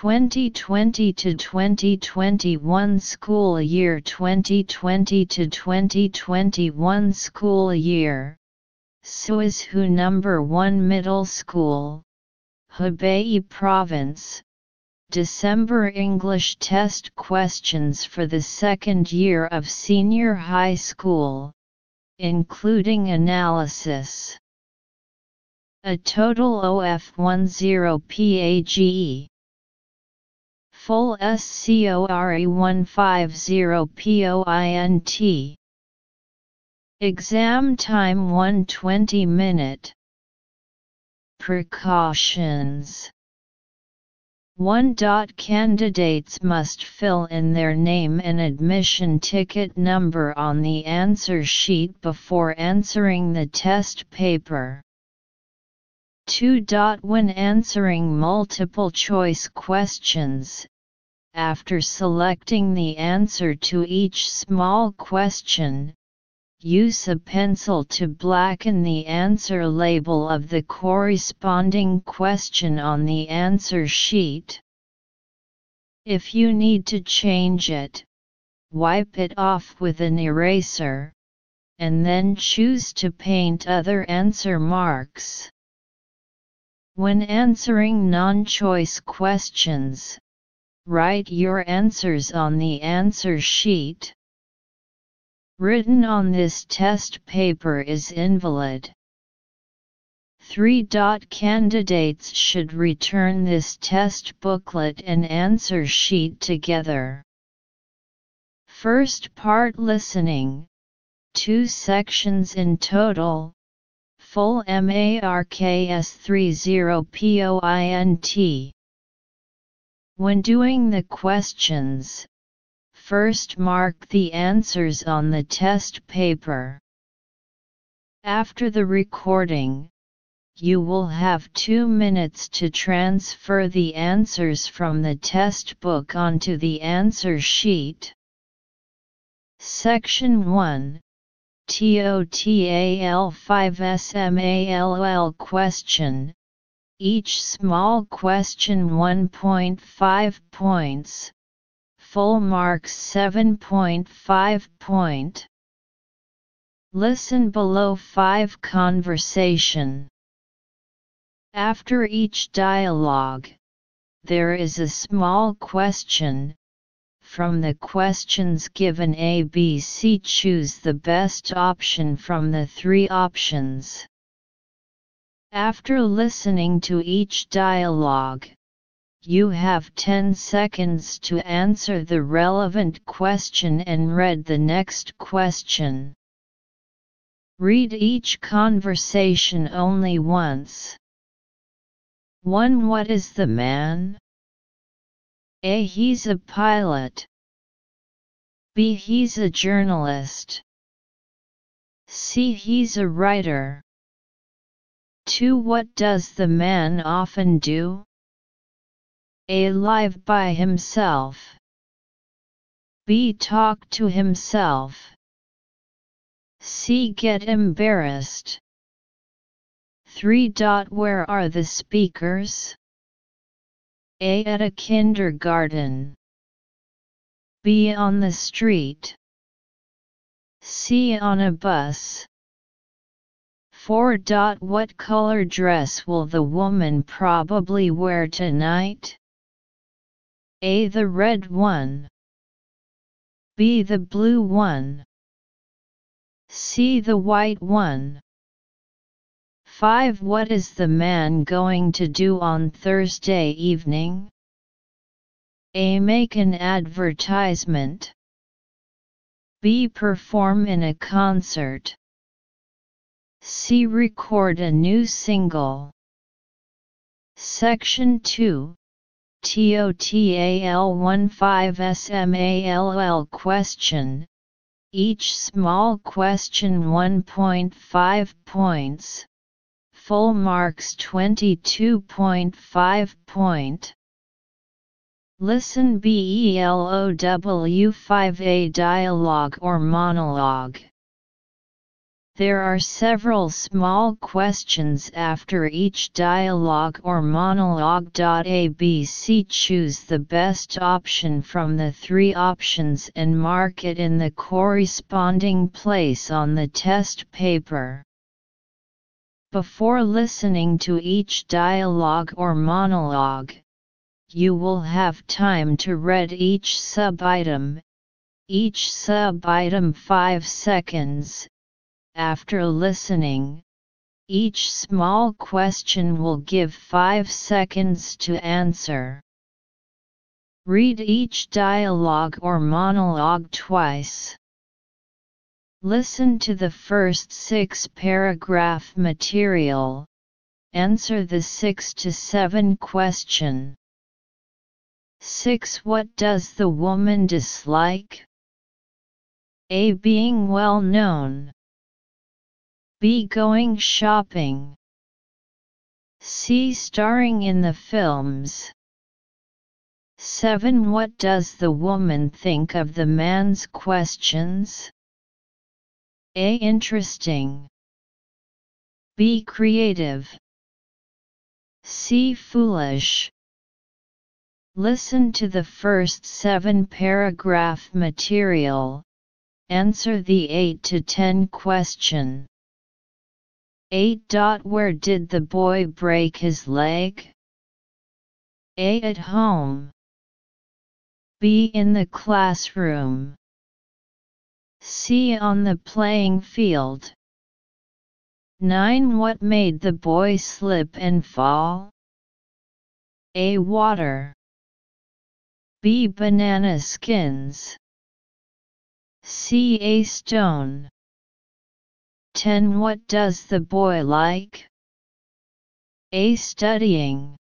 2020 to 2021 school year 2020 to 2021 school year. Suizhou number 1 middle school Hebei province. December English test questions for the second year of senior high school including analysis. A total OF10 PAGE full SCORE150 POINT. Exam time 120 minute. Precautions 1. Candidates must fill in their name and admission ticket number on the answer sheet before answering the test paper. 2. When answering multiple choice questions, after selecting the answer to each small question, use a pencil to blacken the answer label of the corresponding question on the answer sheet. If you need to change it, wipe it off with an eraser, and then choose to paint other answer marks. When answering non-choice questions, Write your answers on the answer sheet. Written on this test paper is invalid. 3. Candidates should return this test booklet and answer sheet together. First part listening, two sections in total, full MARKS 30 POINT. When doing the questions, first mark the answers on the test paper. After the recording, you will have two minutes to transfer the answers from the test book onto the answer sheet. Section 1 TOTAL 5 SMALL question each small question 1.5 points, full marks 7.5 point. Listen below 5 Conversation After each dialogue, there is a small question. From the questions given A, B, C choose the best option from the three options. After listening to each dialogue, you have 10 seconds to answer the relevant question and read the next question. Read each conversation only once. 1. What is the man? A. He's a pilot. B. He's a journalist. C. He's a writer. 2. What does the man often do? A. Live by himself. B. Talk to himself. C. Get embarrassed. 3. Where are the speakers? A. At a kindergarten. B. On the street. C. On a bus. 4. What color dress will the woman probably wear tonight? A. The red one. B. The blue one. C. The white one. 5. What is the man going to do on Thursday evening? A. Make an advertisement. B. Perform in a concert. C. Record a new single. Section 2 TOTAL 15 SMALL question Each small question 1.5 points. Full marks 22.5 point. Listen BELOW 5A dialogue or monologue. There are several small questions after each dialogue or monologue. ABC Choose the best option from the three options and mark it in the corresponding place on the test paper. Before listening to each dialogue or monologue, you will have time to read each sub-item, each sub-item 5 seconds. After listening, each small question will give 5 seconds to answer. Read each dialogue or monologue twice. Listen to the first six paragraph material. Answer the 6 to 7 question. 6. What does the woman dislike? A. Being well known. B. Going shopping. C. Starring in the films. 7. What does the woman think of the man's questions? A. Interesting. B. Creative. C. Foolish. Listen to the first seven paragraph material, answer the 8 to 10 question. 8. Where did the boy break his leg? A. At home. B. In the classroom. C. On the playing field. 9. What made the boy slip and fall? A. Water. B. Banana skins. C. A stone. 10. What does the boy like? A. Studying.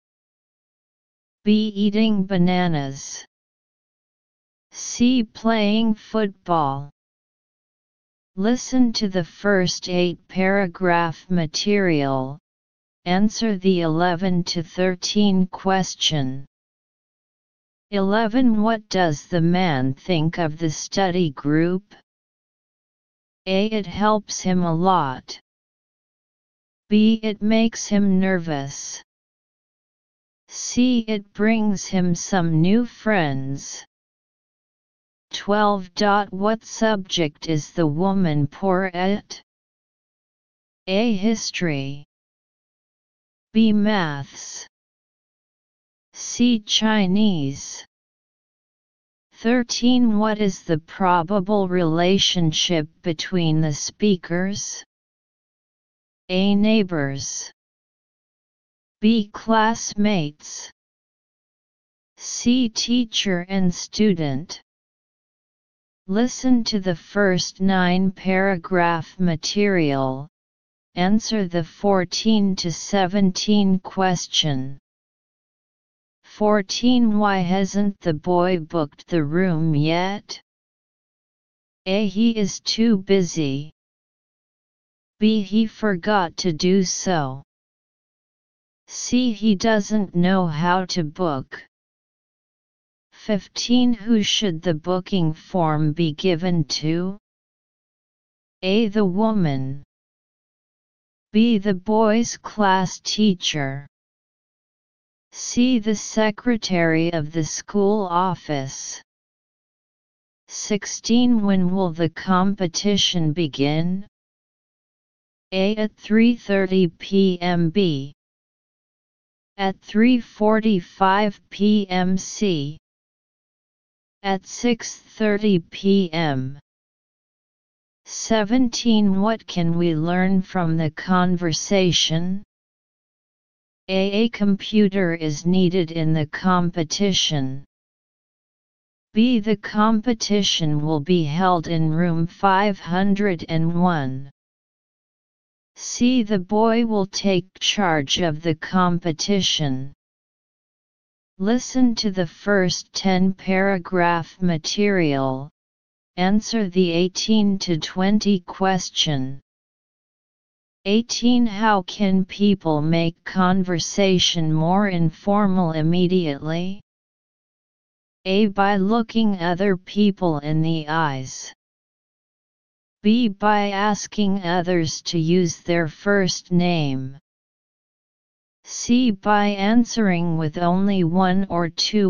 B. Eating bananas. C. Playing football. Listen to the first eight paragraph material. Answer the 11 to 13 question. 11. What does the man think of the study group? A. It helps him a lot. B. It makes him nervous. C. It brings him some new friends. 12. What subject is the woman poor at? A. History. B. Maths. C. Chinese. 13. What is the probable relationship between the speakers? A. Neighbors. B. Classmates. C. Teacher and student. Listen to the first nine paragraph material. Answer the 14 to 17 question. 14 Why hasn't the boy booked the room yet? A. He is too busy. B. He forgot to do so. C. He doesn't know how to book. 15 Who should the booking form be given to? A. The woman. B. The boy's class teacher. See the Secretary of the school office. 16 When will the competition begin? A. At 3.30 p.m. B. At 3.45 p.m. C. At 6.30 p.m. 17 What can we learn from the conversation? A computer is needed in the competition. B. The competition will be held in room 501. C. The boy will take charge of the competition. Listen to the first 10 paragraph material. Answer the 18 to 20 question. 18 How can people make conversation more informal immediately? A. By looking other people in the eyes. B. By asking others to use their first name. C. By answering with only one or two